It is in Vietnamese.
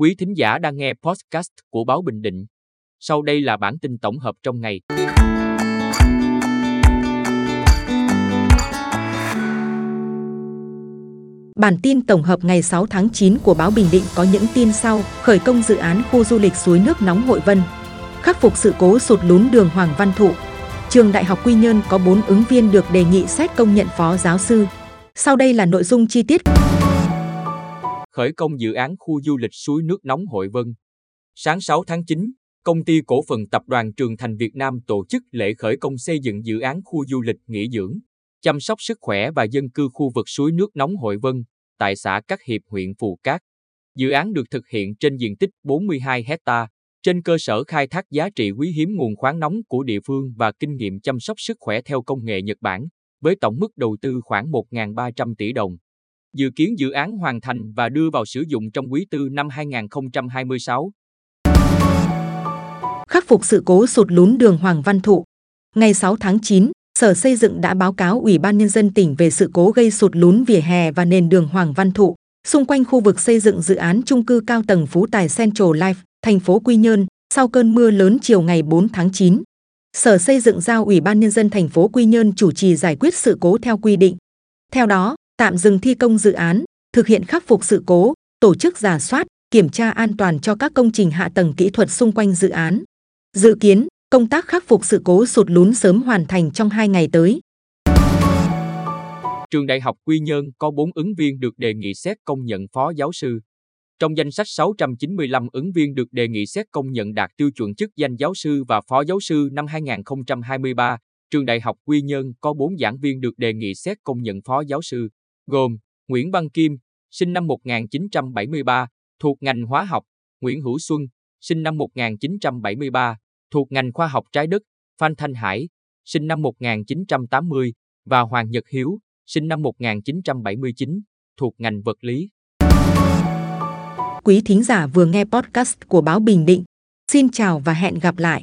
Quý thính giả đang nghe podcast của Báo Bình Định. Sau đây là bản tin tổng hợp trong ngày. Bản tin tổng hợp ngày 6 tháng 9 của báo Bình Định có những tin sau: khởi công dự án khu du lịch suối nước nóng Hội Vân, khắc phục sự cố sụt lún đường Hoàng Văn Thụ. Trường Đại học Quy Nhơn có 4 ứng viên được đề nghị xét công nhận phó giáo sư. Sau đây là nội dung chi tiết. Khởi công dự án khu du lịch suối nước nóng Hội Vân. Sáng 6 tháng 9, công ty cổ phần tập đoàn Trường Thành Việt Nam tổ chức lễ khởi công xây dựng dự án khu du lịch nghỉ dưỡng, chăm sóc sức khỏe và dân cư khu vực suối nước nóng Hội Vân tại xã Cát Hiệp huyện Phù Cát. Dự án được thực hiện trên diện tích 42 hecta, trên cơ sở khai thác giá trị quý hiếm nguồn khoáng nóng của địa phương và kinh nghiệm chăm sóc sức khỏe theo công nghệ Nhật Bản, với tổng mức đầu tư khoảng 1.300 tỷ đồng. Dự kiến dự án hoàn thành và đưa vào sử dụng trong quý tư năm 2026. Khắc phục sự cố sụt lún đường Hoàng Văn Thụ. Ngày 6 tháng 9, Sở Xây dựng đã báo cáo Ủy ban Nhân dân tỉnh về sự cố gây sụt lún vỉa hè và nền đường Hoàng Văn Thụ, xung quanh khu vực xây dựng dự án chung cư cao tầng Phú Tài Central Life, thành phố Quy Nhơn, sau cơn mưa lớn chiều ngày 4 tháng 9. Sở Xây dựng giao Ủy ban Nhân dân thành phố Quy Nhơn chủ trì giải quyết sự cố theo quy định. Theo đó, tạm dừng thi công dự án, thực hiện khắc phục sự cố, tổ chức giả soát, kiểm tra an toàn cho các công trình hạ tầng kỹ thuật xung quanh dự án. Dự kiến, công tác khắc phục sự cố sụt lún sớm hoàn thành trong 2 ngày tới. Trường Đại học Quy Nhơn có 4 ứng viên được đề nghị xét công nhận phó giáo sư. Trong danh sách 695 ứng viên được đề nghị xét công nhận đạt tiêu chuẩn chức danh giáo sư và phó giáo sư năm 2023, Trường Đại học Quy Nhơn có 4 giảng viên được đề nghị xét công nhận phó giáo sư, gồm Nguyễn Văn Kim, sinh năm 1973, thuộc ngành hóa học, Nguyễn Hữu Xuân, sinh năm 1973, thuộc ngành khoa học trái đất, Phan Thanh Hải, sinh năm 1980, và Hoàng Nhật Hiếu, sinh năm 1979, thuộc ngành vật lý. Quý thính giả vừa nghe podcast của báo Bình Định. Xin chào và hẹn gặp lại.